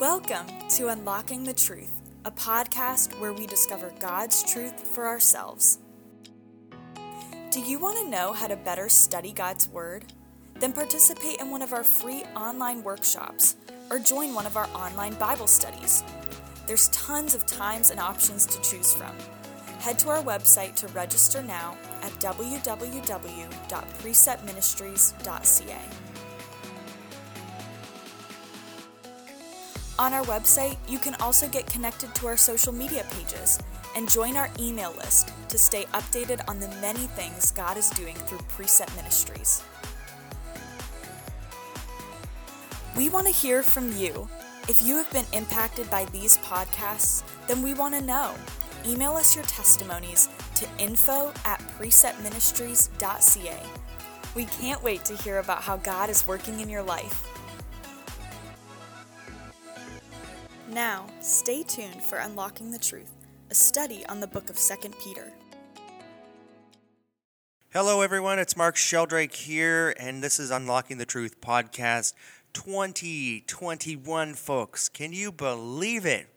Welcome to Unlocking the Truth, a podcast where we discover God's truth for ourselves. Do you want to know how to better study God's Word? Then participate in one of our free online workshops or join one of our online Bible studies. There's tons of times and options to choose from. Head to our website to register now at www.preceptministries.ca. On our website, you can also get connected to our social media pages and join our email list to stay updated on the many things God is doing through Precept Ministries. We want to hear from you. If you have been impacted by these podcasts, then we want to know. Email us your testimonies to info at preceptministries.ca. We can't wait to hear about how God is working in your life. Now, stay tuned for Unlocking the Truth, a study on the book of 2 Peter. Hello, everyone. It's Mark Sheldrake here, and this is Unlocking the Truth podcast 2021, folks. Can you believe it?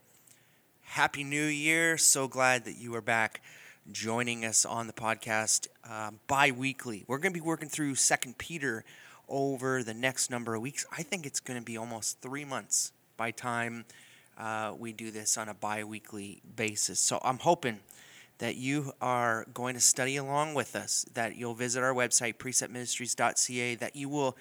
Happy New Year. So glad that you are back joining us on the podcast uh, bi weekly. We're going to be working through 2 Peter over the next number of weeks. I think it's going to be almost three months by time uh, we do this on a bi weekly basis. So I'm hoping that you are going to study along with us, that you'll visit our website, preceptministries.ca, that you will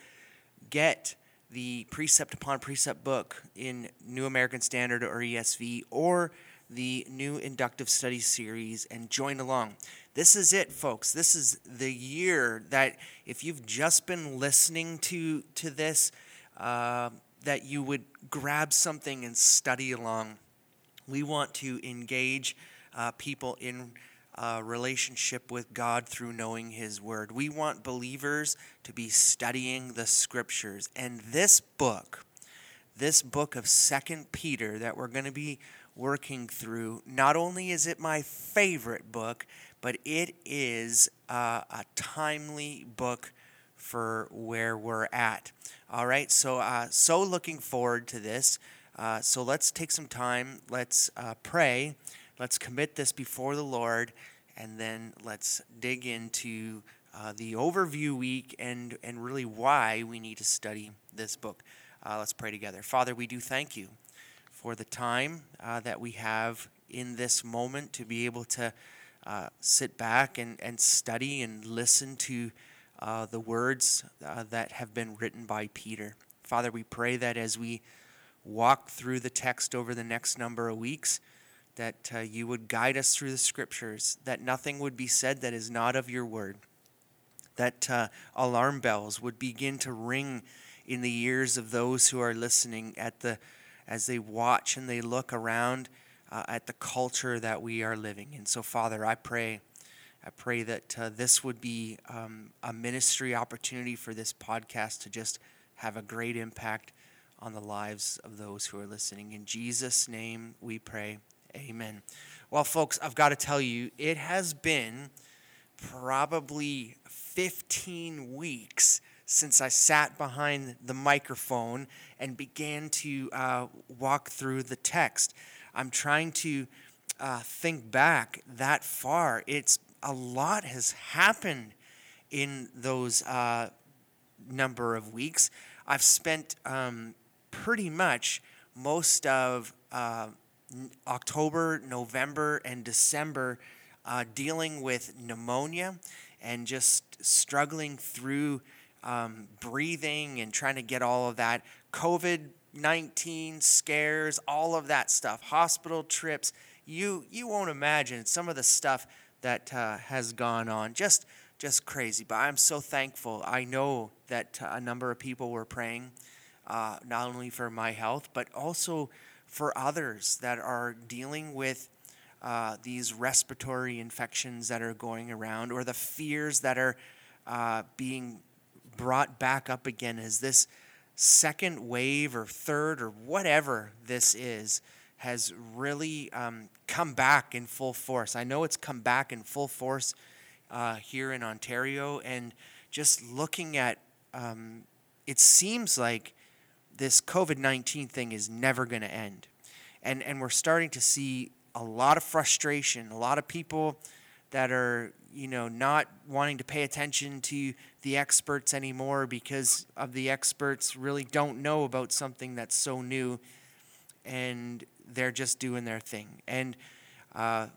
get the precept upon precept book in New American Standard or ESV or the new inductive study series and join along. This is it, folks. This is the year that if you've just been listening to to this, uh, that you would grab something and study along. We want to engage uh, people in uh, relationship with God through knowing His Word. We want believers to be studying the Scriptures. And this book, this book of Second Peter that we're going to be working through, not only is it my favorite book, but it is uh, a timely book for where we're at. All right, so uh, so looking forward to this. Uh, so let's take some time. Let's uh, pray. Let's commit this before the Lord, and then let's dig into uh, the overview week and and really why we need to study this book. Uh, let's pray together. Father, we do thank you for the time uh, that we have in this moment to be able to sit back and, and study and listen to uh, the words uh, that have been written by Peter. Father, we pray that as we walk through the text over the next number of weeks, that uh, you would guide us through the scriptures, that nothing would be said that is not of your word, that uh, alarm bells would begin to ring in the ears of those who are listening at the as they watch and they look around uh, at the culture that we are living in. So, Father, I pray I pray that uh, this would be um, a ministry opportunity for this podcast to just have a great impact on the lives of those who are listening. In Jesus' name we pray. Amen. Well, folks, I've got to tell you, it has been probably 15 weeks since I sat behind the microphone and began to uh, walk through the text. I'm trying to uh, think back that far. It's a lot has happened in those uh, number of weeks. I've spent um, pretty much most of uh, October, November, and December uh, dealing with pneumonia and just struggling through um, breathing and trying to get all of that COVID 19 scares, all of that stuff, hospital trips. You, you won't imagine some of the stuff that uh, has gone on. Just, just crazy. But I'm so thankful. I know that uh, a number of people were praying, uh, not only for my health, but also for others that are dealing with uh, these respiratory infections that are going around, or the fears that are uh, being brought back up again as this second wave or third or whatever this is has really um, come back in full force. I know it's come back in full force uh, here in Ontario, and just looking at um, it seems like this COVID 19 thing is never going to end. And, and we're starting to see a lot of frustration, a lot of people that are, you know, not wanting to pay attention to the experts anymore because of the experts really don't know about something that's so new and they're just doing their thing. And uh,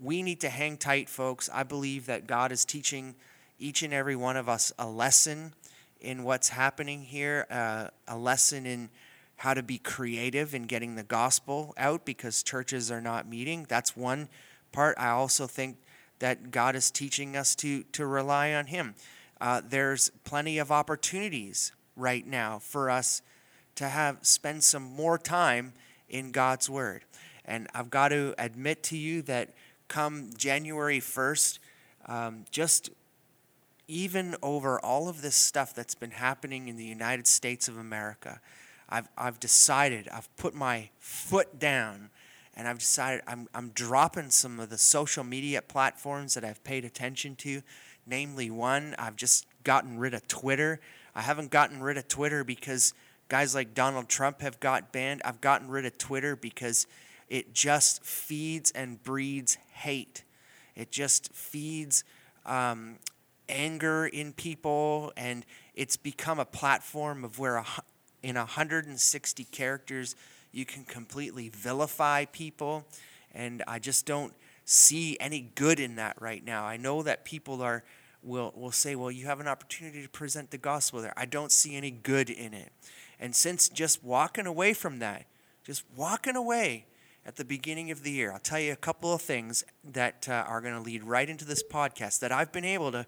we need to hang tight, folks. I believe that God is teaching each and every one of us a lesson in what's happening here, uh, a lesson in how to be creative in getting the gospel out because churches are not meeting. That's one part. I also think that God is teaching us to, to rely on Him. Uh, there's plenty of opportunities right now for us to have spend some more time in God's Word. And I've got to admit to you that come January 1st, um, just even over all of this stuff that's been happening in the United States of America, I've, I've decided, I've put my foot down, and I've decided I'm, I'm dropping some of the social media platforms that I've paid attention to. Namely, one, I've just gotten rid of Twitter. I haven't gotten rid of Twitter because guys like Donald Trump have got banned. I've gotten rid of Twitter because it just feeds and breeds hate. It just feeds um, anger in people, and it's become a platform of where a, in 160 characters you can completely vilify people, and I just don't see any good in that right now. I know that people are will will say, "Well, you have an opportunity to present the gospel there." I don't see any good in it. And since just walking away from that, just walking away at the beginning of the year, I'll tell you a couple of things that uh, are going to lead right into this podcast that I've been able to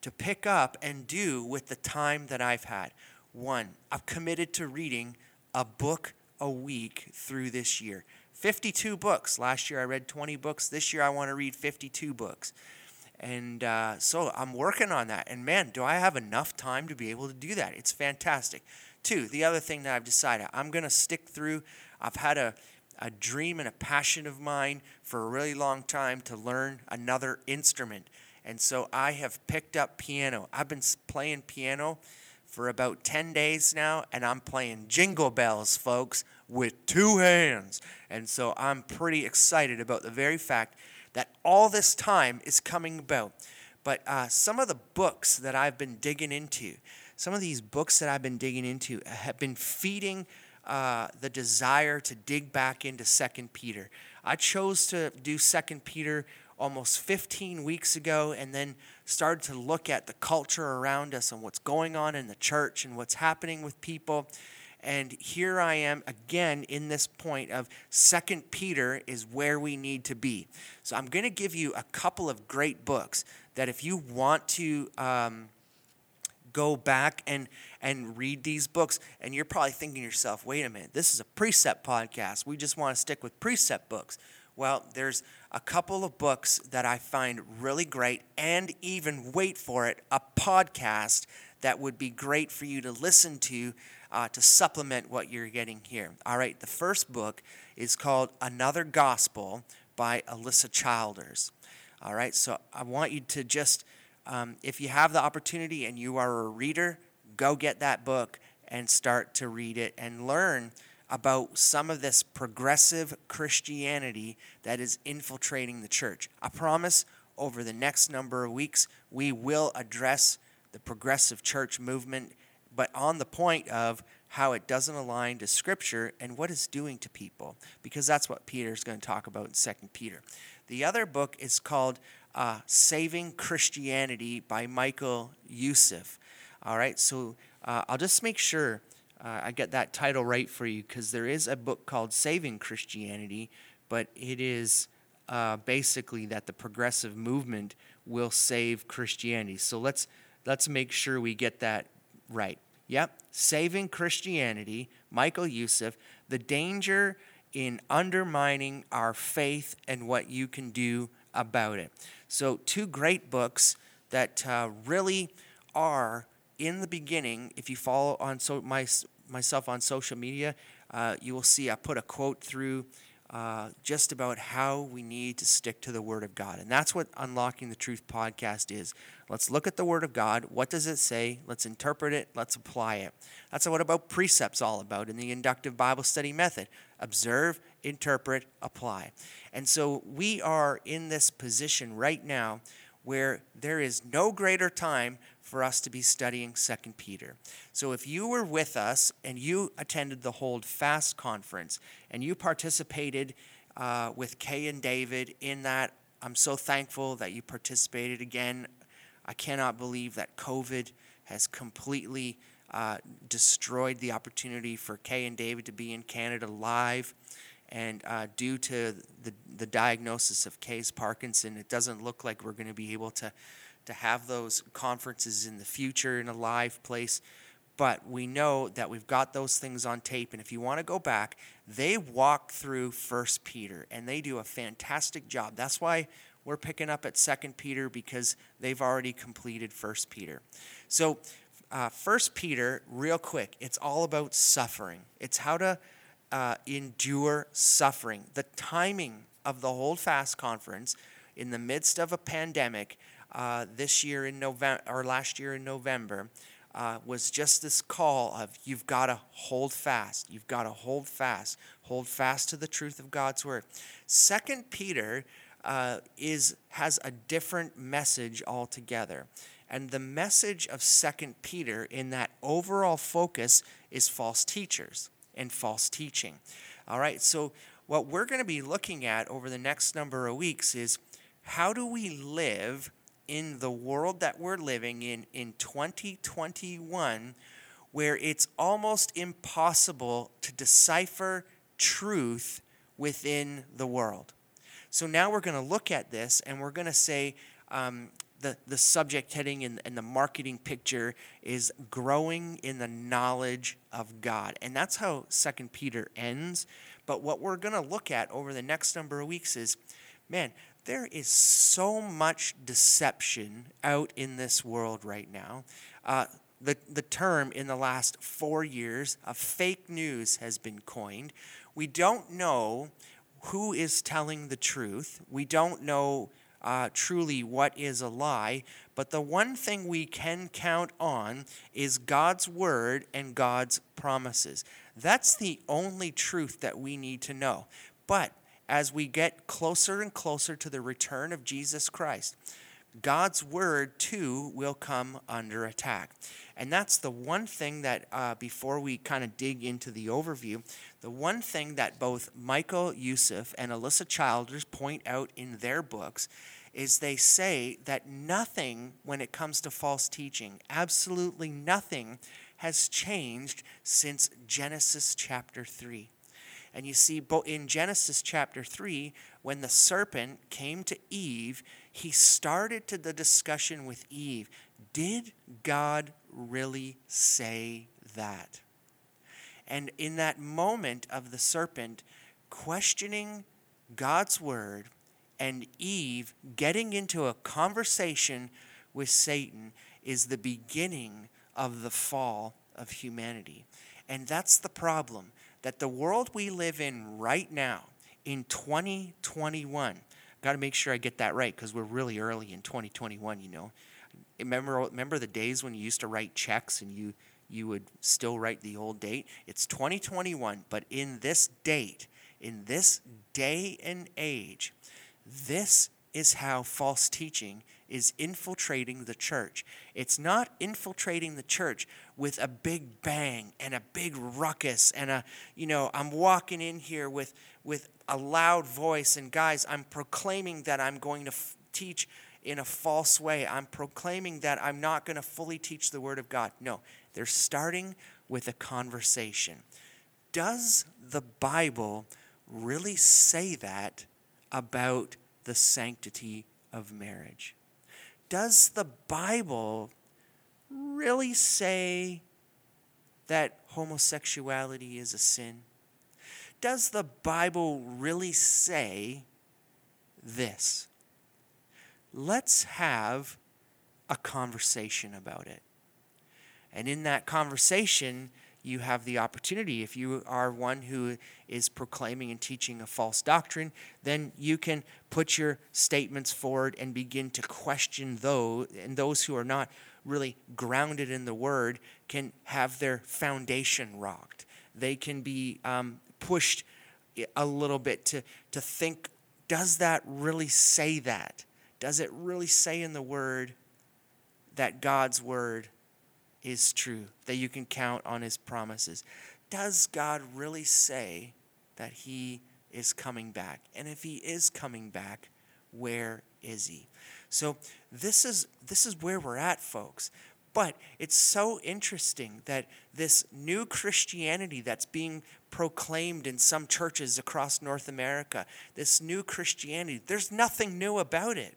to pick up and do with the time that I've had. One, I've committed to reading a book a week through this year. 52 books. Last year I read 20 books. This year I want to read 52 books. And uh, so I'm working on that. And man, do I have enough time to be able to do that? It's fantastic. Two, the other thing that I've decided, I'm going to stick through. I've had a, a dream and a passion of mine for a really long time to learn another instrument. And so I have picked up piano. I've been playing piano for about 10 days now, and I'm playing jingle bells, folks, with two hands. And so I'm pretty excited about the very fact that all this time is coming about. But uh, some of the books that I've been digging into, some of these books that I've been digging into have been feeding uh, the desire to dig back into Second Peter. I chose to do Second Peter almost 15 weeks ago and then started to look at the culture around us and what's going on in the church and what's happening with people. And here I am again in this point of Second Peter is where we need to be. So I'm going to give you a couple of great books that if you want to um, go back and and read these books, and you're probably thinking to yourself, "Wait a minute, this is a precept podcast. We just want to stick with precept books." Well, there's a couple of books that I find really great, and even wait for it, a podcast that would be great for you to listen to uh, to supplement what you're getting here. All right, the first book is called Another Gospel by Alisa Childers. All right, so I want you to just, um, if you have the opportunity and you are a reader, go get that book and start to read it and learn about some of this progressive Christianity that is infiltrating the church. I promise over the next number of weeks, we will address the progressive church movement, but on the point of how it doesn't align to Scripture and what it's doing to people, because that's what Peter is going to talk about in Second Peter. The other book is called uh, Saving Christianity by Michael Youssef. All right, so uh, I'll just make sure uh, I get that title right for you because there is a book called Saving Christianity, but it is uh, basically that the progressive movement will save Christianity. So let's let's make sure we get that right. Yep, Saving Christianity, Michael Youssef, the danger in undermining our faith and what you can do about it. So two great books that uh, really are in the beginning, if you follow on so my myself on social media, uh, you will see I put a quote through uh, just about how we need to stick to the Word of God. And that's what Unlocking the Truth podcast is. Let's look at the Word of God. What does it say? Let's interpret it. Let's apply it. That's what about precepts all about in the inductive Bible study method. Observe, interpret, apply. And so we are in this position right now where there is no greater time for us to be studying 2 Peter. So if you were with us and you attended the Hold Fast conference and you participated uh, with Kay and David in that, I'm so thankful that you participated again. I cannot believe that COVID has completely uh, destroyed the opportunity for Kay and David to be in Canada live. And uh, due to the, the diagnosis of Kay's Parkinson, it doesn't look like we're going to be able to to have those conferences in the future in a live place. But we know that we've got those things on tape. And if you want to go back, they walk through First Peter and they do a fantastic job. That's why we're picking up at Second Peter because they've already completed First Peter. So, uh, First Peter, real quick, it's all about suffering. It's how to uh, endure suffering. The timing of the Hold Fast conference in the midst of a pandemic uh, this year in November or last year in November uh, was just this call of you've got to hold fast. You've got to hold fast. Hold fast to the truth of God's word. Second Peter uh, is has a different message altogether. And the message of Second Peter in that overall focus is false teachers and false teaching. All right, so what we're going to be looking at over the next number of weeks is how do we live in the world that we're living in in 2021 where it's almost impossible to decipher truth within the world. So now we're going to look at this and we're going to say um, the, the subject heading and, and the marketing picture is growing in the knowledge of God. And that's how Second Peter ends. But what we're going to look at over the next number of weeks is man, there is so much deception out in this world right now. Uh, the, the term in the last four years of fake news has been coined. We don't know who is telling the truth. We don't know uh, truly what is a lie. But the one thing we can count on is God's word and God's promises. That's the only truth that we need to know. But as we get closer and closer to the return of Jesus Christ, God's word too will come under attack. And that's the one thing that, uh, before we kind of dig into the overview, the one thing that both Michael Youssef and Alisa Childers point out in their books is they say that nothing, when it comes to false teaching, absolutely nothing has changed since Genesis chapter 3. And you see, in Genesis chapter 3, when the serpent came to Eve, he started to the discussion with Eve Did God really say that? And in that moment of the serpent questioning God's word and Eve getting into a conversation with Satan is the beginning of the fall of humanity. And that's the problem that the world we live in right now, in 2021, got to make sure I get that right because we're really early in 2021, you know. Remember, remember the days when you used to write checks and you, you would still write the old date? It's 2021, but in this date, in this day and age, this is how false teaching is infiltrating the church. It's not infiltrating the church with a big bang and a big ruckus and a, you know, I'm walking in here with, with a loud voice and guys, I'm proclaiming that I'm going to f- teach in a false way. I'm proclaiming that I'm not going to fully teach the Word of God. No, they're starting with a conversation. Does the Bible really say that about the sanctity of marriage? Does the Bible really say that homosexuality is a sin? Does the Bible really say this? Let's have a conversation about it. And in that conversation, you have the opportunity. If you are one who is proclaiming and teaching a false doctrine, then you can put your statements forward and begin to question those, and those who are not really grounded in the word can have their foundation rocked. They can be um, pushed a little bit to, to think does that really say that? Does it really say in the word that God's word is true, that you can count on his promises? Does God really say that he is coming back? And if he is coming back, where is he? So this is this is where we're at, folks. But it's so interesting that this new Christianity that's being proclaimed in some churches across North America, this new Christianity, there's nothing new about it.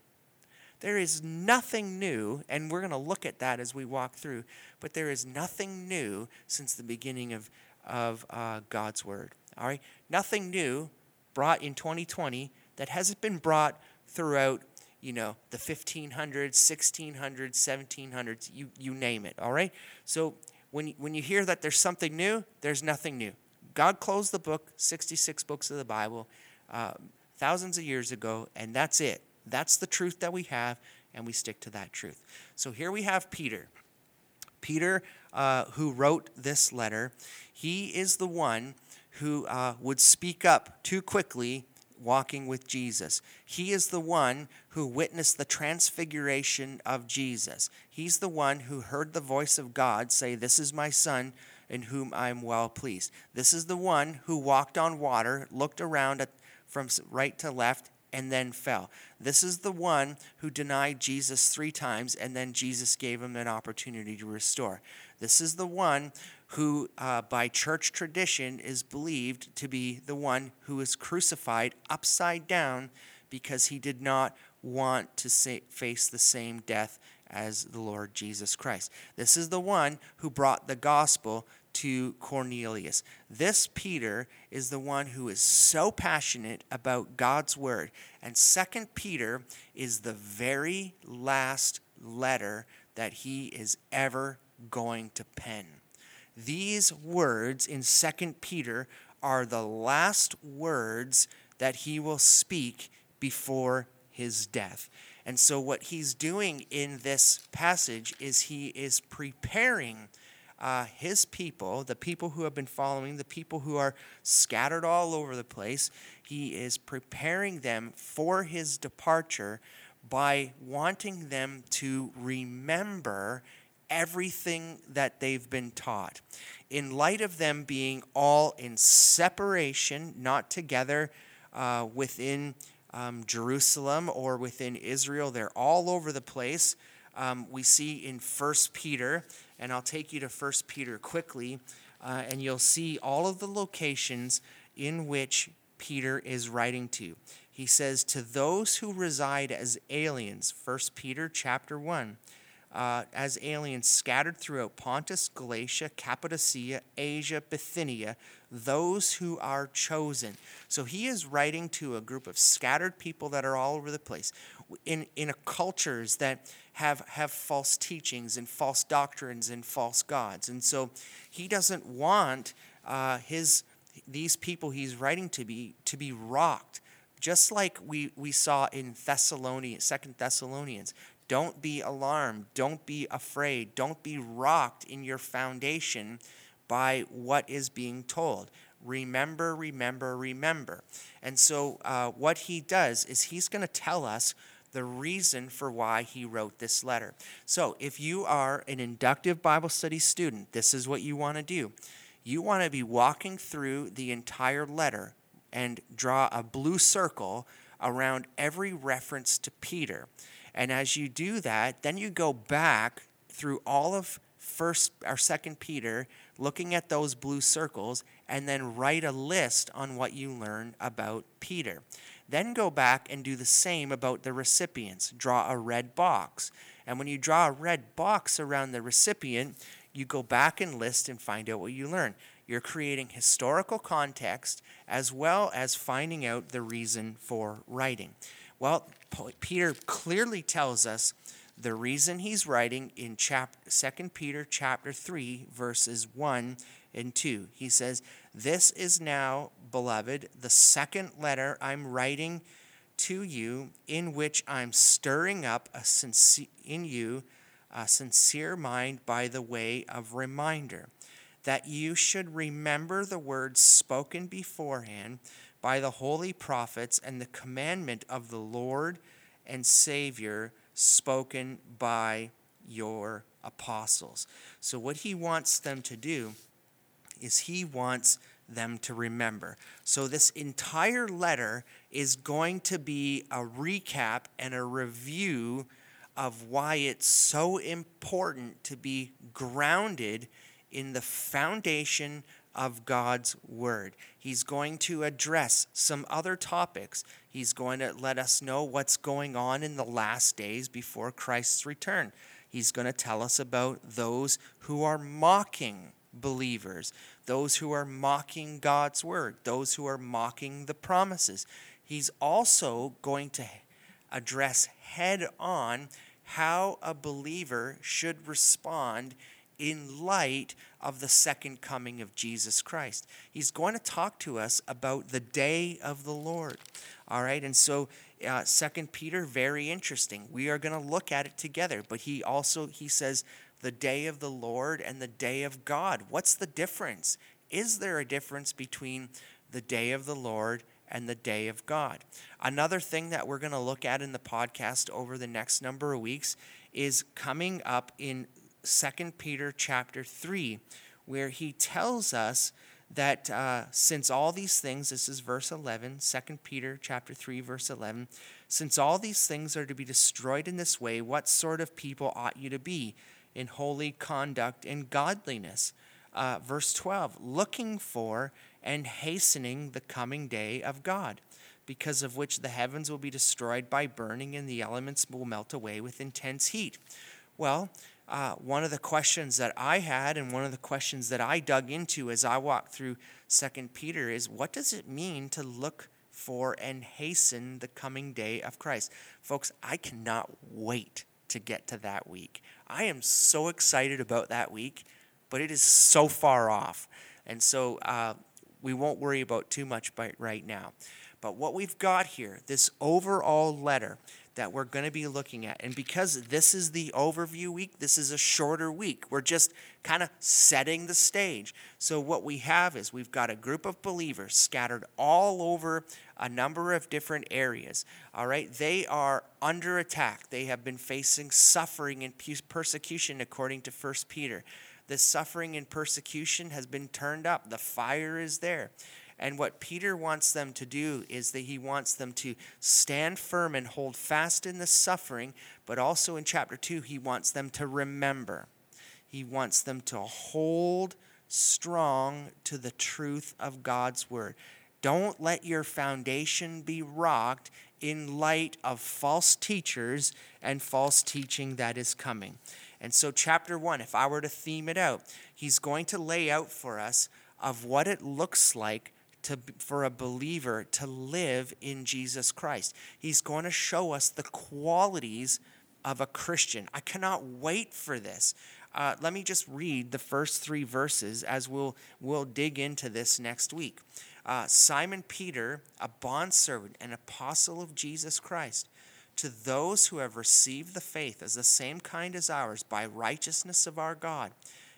There is nothing new, and we're going to look at that as we walk through, but there is nothing new since the beginning of, of uh, God's Word. All right? Nothing new brought in 2020 that hasn't been brought throughout you know, the 1500s, 1600s, 1700s, you, you name it, all right? So when, when you hear that there's something new, there's nothing new. God closed the book, 66 books of the Bible, uh, thousands of years ago, and that's it. That's the truth that we have, and we stick to that truth. So here we have Peter. Peter, uh, who wrote this letter, he is the one who uh, would speak up too quickly walking with Jesus. He is the one who witnessed the transfiguration of Jesus. He's the one who heard the voice of God say, This is my son in whom I am well pleased. This is the one who walked on water, looked around at, from right to left, and then fell. This is the one who denied Jesus three times, and then Jesus gave him an opportunity to restore. This is the one who, uh, by church tradition, is believed to be the one who was crucified upside down because he did not want to say, face the same death as the Lord Jesus Christ. This is the one who brought the gospel to Cornelius. This Peter is the one who is so passionate about God's word. And second Peter is the very last letter that he is ever going to pen. These words in 2 Peter are the last words that he will speak before his death. And so, what he's doing in this passage is he is preparing uh, his people, the people who have been following, the people who are scattered all over the place, he is preparing them for his departure by wanting them to remember everything that they've been taught. In light of them being all in separation, not together uh, within um, Jerusalem or within Israel, they're all over the place. Um, we see in First Peter, and I'll take you to First Peter quickly, uh, and you'll see all of the locations in which Peter is writing to. He says, To those who reside as aliens, First Peter chapter 1 uh, as aliens scattered throughout Pontus, Galatia, Cappadocia, Asia, Bithynia, those who are chosen. So he is writing to a group of scattered people that are all over the place in, in cultures that have, have false teachings and false doctrines and false gods. And so he doesn't want uh, his, these people he's writing to be, to be rocked just like we, we saw in Thessalonians, Second Thessalonians. Don't be alarmed. Don't be afraid. Don't be rocked in your foundation by what is being told. Remember, remember, remember. And so, uh, what he does is he's going to tell us the reason for why he wrote this letter. So, if you are an inductive Bible study student, this is what you want to do. You want to be walking through the entire letter and draw a blue circle around every reference to Peter. And as you do that, then you go back through all of first or second Peter, looking at those blue circles, and then write a list on what you learn about Peter. Then go back and do the same about the recipients. Draw a red box. And when you draw a red box around the recipient, you go back and list and find out what you learn. You're creating historical context as well as finding out the reason for writing. Well, Peter clearly tells us the reason he's writing in chapter, 2 Peter chapter 3 verses 1 and 2. He says, This is now, beloved, the second letter I'm writing to you, in which I'm stirring up a sincere, in you a sincere mind by the way of reminder, that you should remember the words spoken beforehand by the holy prophets and the commandment of the Lord and Savior spoken by your apostles. So, what he wants them to do is he wants them to remember. So, this entire letter is going to be a recap and a review of why it's so important to be grounded in the foundation of God's Word. He's going to address some other topics. He's going to let us know what's going on in the last days before Christ's return. He's going to tell us about those who are mocking believers, those who are mocking God's Word, those who are mocking the promises. He's also going to address head on how a believer should respond in light of the second coming of Jesus Christ. He's going to talk to us about the day of the Lord. All right, and so uh, Second Peter, very interesting. We are going to look at it together. But he also he says the day of the Lord and the day of God. What's the difference? Is there a difference between the day of the Lord and the day of God? Another thing that we're going to look at in the podcast over the next number of weeks is coming up in Second Peter chapter 3, where he tells us that uh, since all these things, this is verse 11, 2 Peter chapter 3, verse 11, since all these things are to be destroyed in this way, what sort of people ought you to be in holy conduct and godliness? Uh, verse 12, looking for and hastening the coming day of God, because of which the heavens will be destroyed by burning and the elements will melt away with intense heat. Well, uh, one of the questions that I had and one of the questions that I dug into as I walked through Second Peter is what does it mean to look for and hasten the coming day of Christ? Folks, I cannot wait to get to that week. I am so excited about that week, but it is so far off. And so uh, we won't worry about too much right now. But what we've got here, this overall letter, that we're going to be looking at. And because this is the overview week, this is a shorter week. We're just kind of setting the stage. So, what we have is we've got a group of believers scattered all over a number of different areas. All right, they are under attack, they have been facing suffering and persecution, according to 1 Peter. The suffering and persecution has been turned up, the fire is there. And what Peter wants them to do is that he wants them to stand firm and hold fast in the suffering, but also in chapter 2, he wants them to remember. He wants them to hold strong to the truth of God's word. Don't let your foundation be rocked in light of false teachers and false teaching that is coming. And so, chapter one, if I were to theme it out, he's going to lay out for us of what it looks like to, for a believer to live in Jesus Christ. He's going to show us the qualities of a Christian. I cannot wait for this. Uh, let me just read the first three verses as we'll, we'll dig into this next week. Uh, Simon Peter, a bondservant and apostle of Jesus Christ, to those who have received the faith as the same kind as ours by righteousness of our God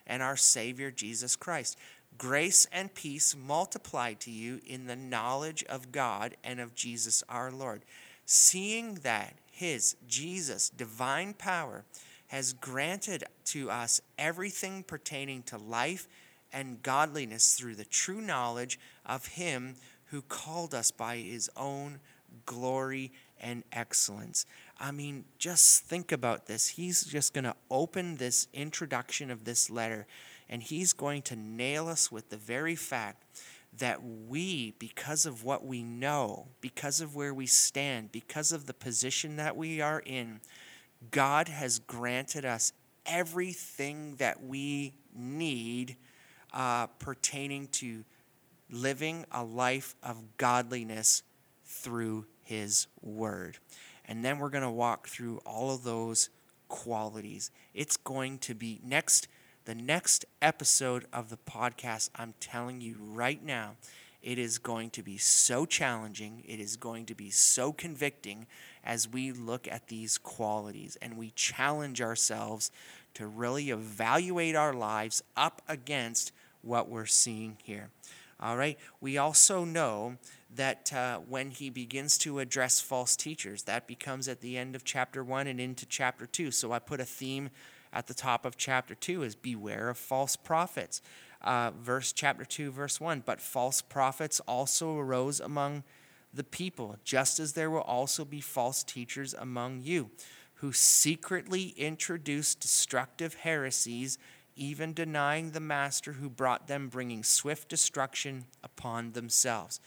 and our Savior Jesus Christ. Grace and peace multiplied to you in the knowledge of God and of Jesus our Lord, seeing that his, Jesus, divine power has granted to us everything pertaining to life and godliness through the true knowledge of him who called us by his own glory and excellence. I mean, just think about this. He's just going to open this introduction of this letter and he's going to nail us with the very fact that we, because of what we know, because of where we stand, because of the position that we are in, God has granted us everything that we need uh, pertaining to living a life of godliness through His Word. And then we're going to walk through all of those qualities. It's going to be next the next episode of the podcast, I'm telling you right now, it is going to be so challenging. It is going to be so convicting as we look at these qualities and we challenge ourselves to really evaluate our lives up against what we're seeing here. All right. We also know that uh, when he begins to address false teachers, that becomes at the end of chapter one and into chapter two. So I put a theme at the top of chapter two is beware of false prophets. Uh, verse chapter 2 verse 1 but false prophets also arose among the people just as there will also be false teachers among you who secretly introduce destructive heresies even denying the master who brought them, bringing swift destruction upon themselves.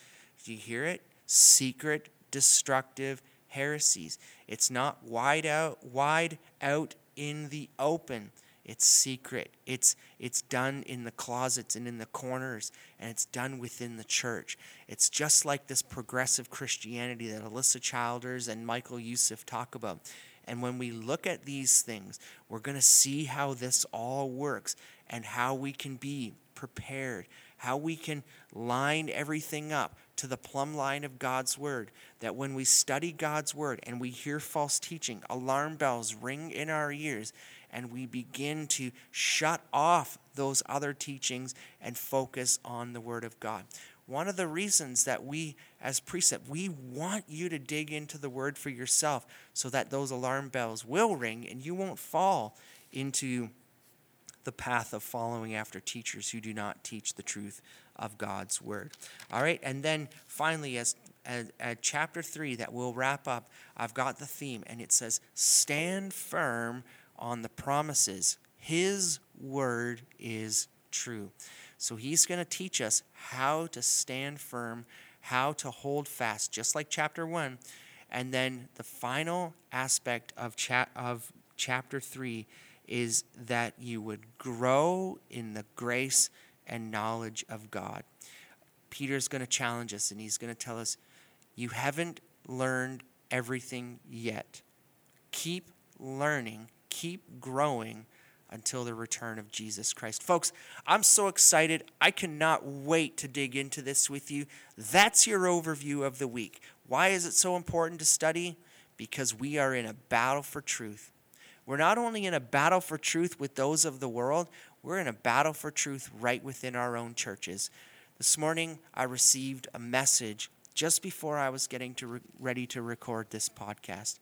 Do you hear it? Secret, destructive heresies. It's not wide out, wide out in the open. It's secret. It's it's done in the closets and in the corners, and it's done within the church. It's just like this progressive Christianity that Alisa Childers and Michael Youssef talk about. And when we look at these things, we're going to see how this all works and how we can be prepared, how we can line everything up to the plumb line of God's word. That when we study God's word and we hear false teaching, alarm bells ring in our ears and we begin to shut off those other teachings and focus on the word of God one of the reasons that we as precept we want you to dig into the word for yourself so that those alarm bells will ring and you won't fall into the path of following after teachers who do not teach the truth of God's word. All right, and then finally, as at, chapter 3 that we'll wrap up, I've got the theme, and it says, Stand firm on the promises. His word is true. So he's going to teach us how to stand firm, how to hold fast, just like chapter 1. And then the final aspect of, cha- of chapter 3 is that you would grow in the grace and knowledge of God. Peter's going to challenge us and he's going to tell us, You haven't learned everything yet. Keep learning, keep growing until the return of Jesus Christ. Folks, I'm so excited. I cannot wait to dig into this with you. That's your overview of the week. Why is it so important to study? Because we are in a battle for truth. We're not only in a battle for truth with those of the world, we're in a battle for truth right within our own churches. This morning, I received a message just before I was getting to re- ready to record this podcast.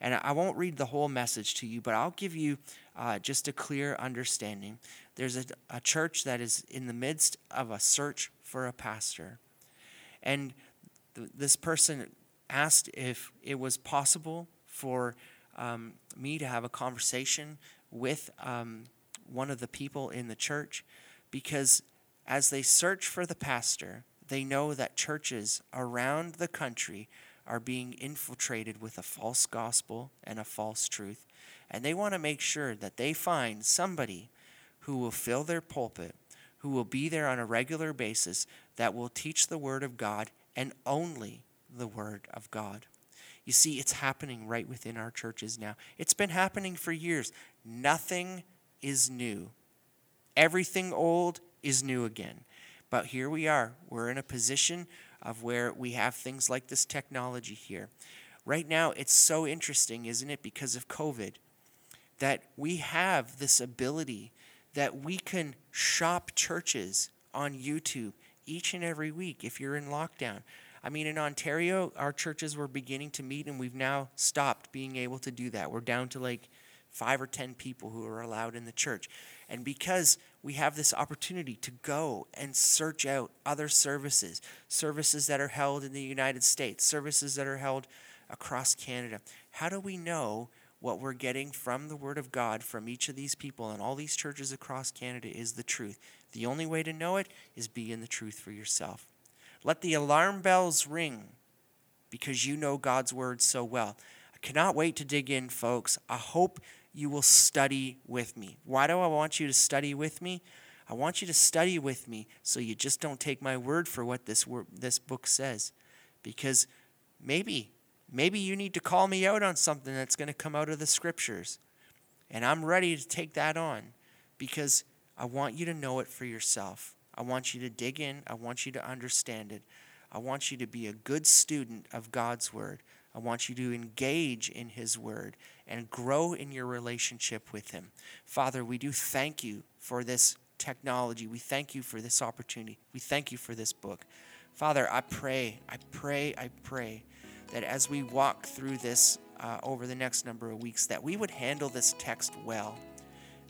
And I won't read the whole message to you, but I'll give you uh, just a clear understanding. There's a, a church that is in the midst of a search for a pastor. And th- this person asked if it was possible for um, me to have a conversation with um, one of the people in the church because as they search for the pastor, they know that churches around the country are being infiltrated with a false gospel and a false truth. And they want to make sure that they find somebody who will fill their pulpit, who will be there on a regular basis, that will teach the Word of God and only the Word of God. You see, it's happening right within our churches now. It's been happening for years. Nothing is new. Everything old is new again. But here we are. We're in a position of where we have things like this technology here. Right now, it's so interesting, isn't it, because of COVID, that we have this ability that we can shop churches on YouTube each and every week if you're in lockdown. I mean, in Ontario, our churches were beginning to meet, and we've now stopped being able to do that. We're down to like five or ten people who are allowed in the church. And because we have this opportunity to go and search out other services, services that are held in the United States, services that are held across Canada, how do we know what we're getting from the Word of God from each of these people and all these churches across Canada is the truth? The only way to know it is be in the truth for yourself. Let the alarm bells ring because you know God's Word so well. I cannot wait to dig in, folks. I hope you will study with me. Why do I want you to study with me? I want you to study with me so you just don't take my word for what this word, this book says. Because maybe maybe you need to call me out on something that's going to come out of the scriptures. And I'm ready to take that on because I want you to know it for yourself. I want you to dig in. I want you to understand it. I want you to be a good student of God's Word. I want you to engage in His Word and grow in your relationship with Him. Father, we do thank you for this technology. We thank you for this opportunity. We thank you for this book. Father, I pray, I pray, I pray that as we walk through this uh, over the next number of weeks, that we would handle this text well,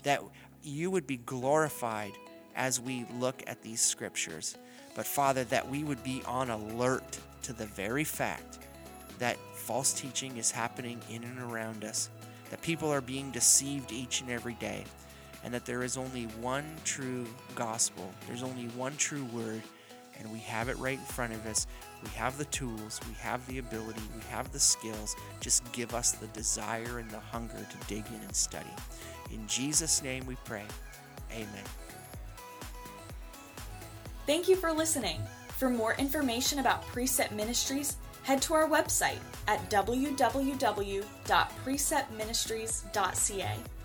that you would be glorified as we look at these scriptures. But Father, that we would be on alert to the very fact that false teaching is happening in and around us, that people are being deceived each and every day, and that there is only one true gospel, there's only one true word, and we have it right in front of us. We have the tools, we have the ability, we have the skills. Just give us the desire and the hunger to dig in and study. In Jesus' name we pray. Amen. Thank you for listening. For more information about Precept Ministries, head to our website at www.preceptministries.ca.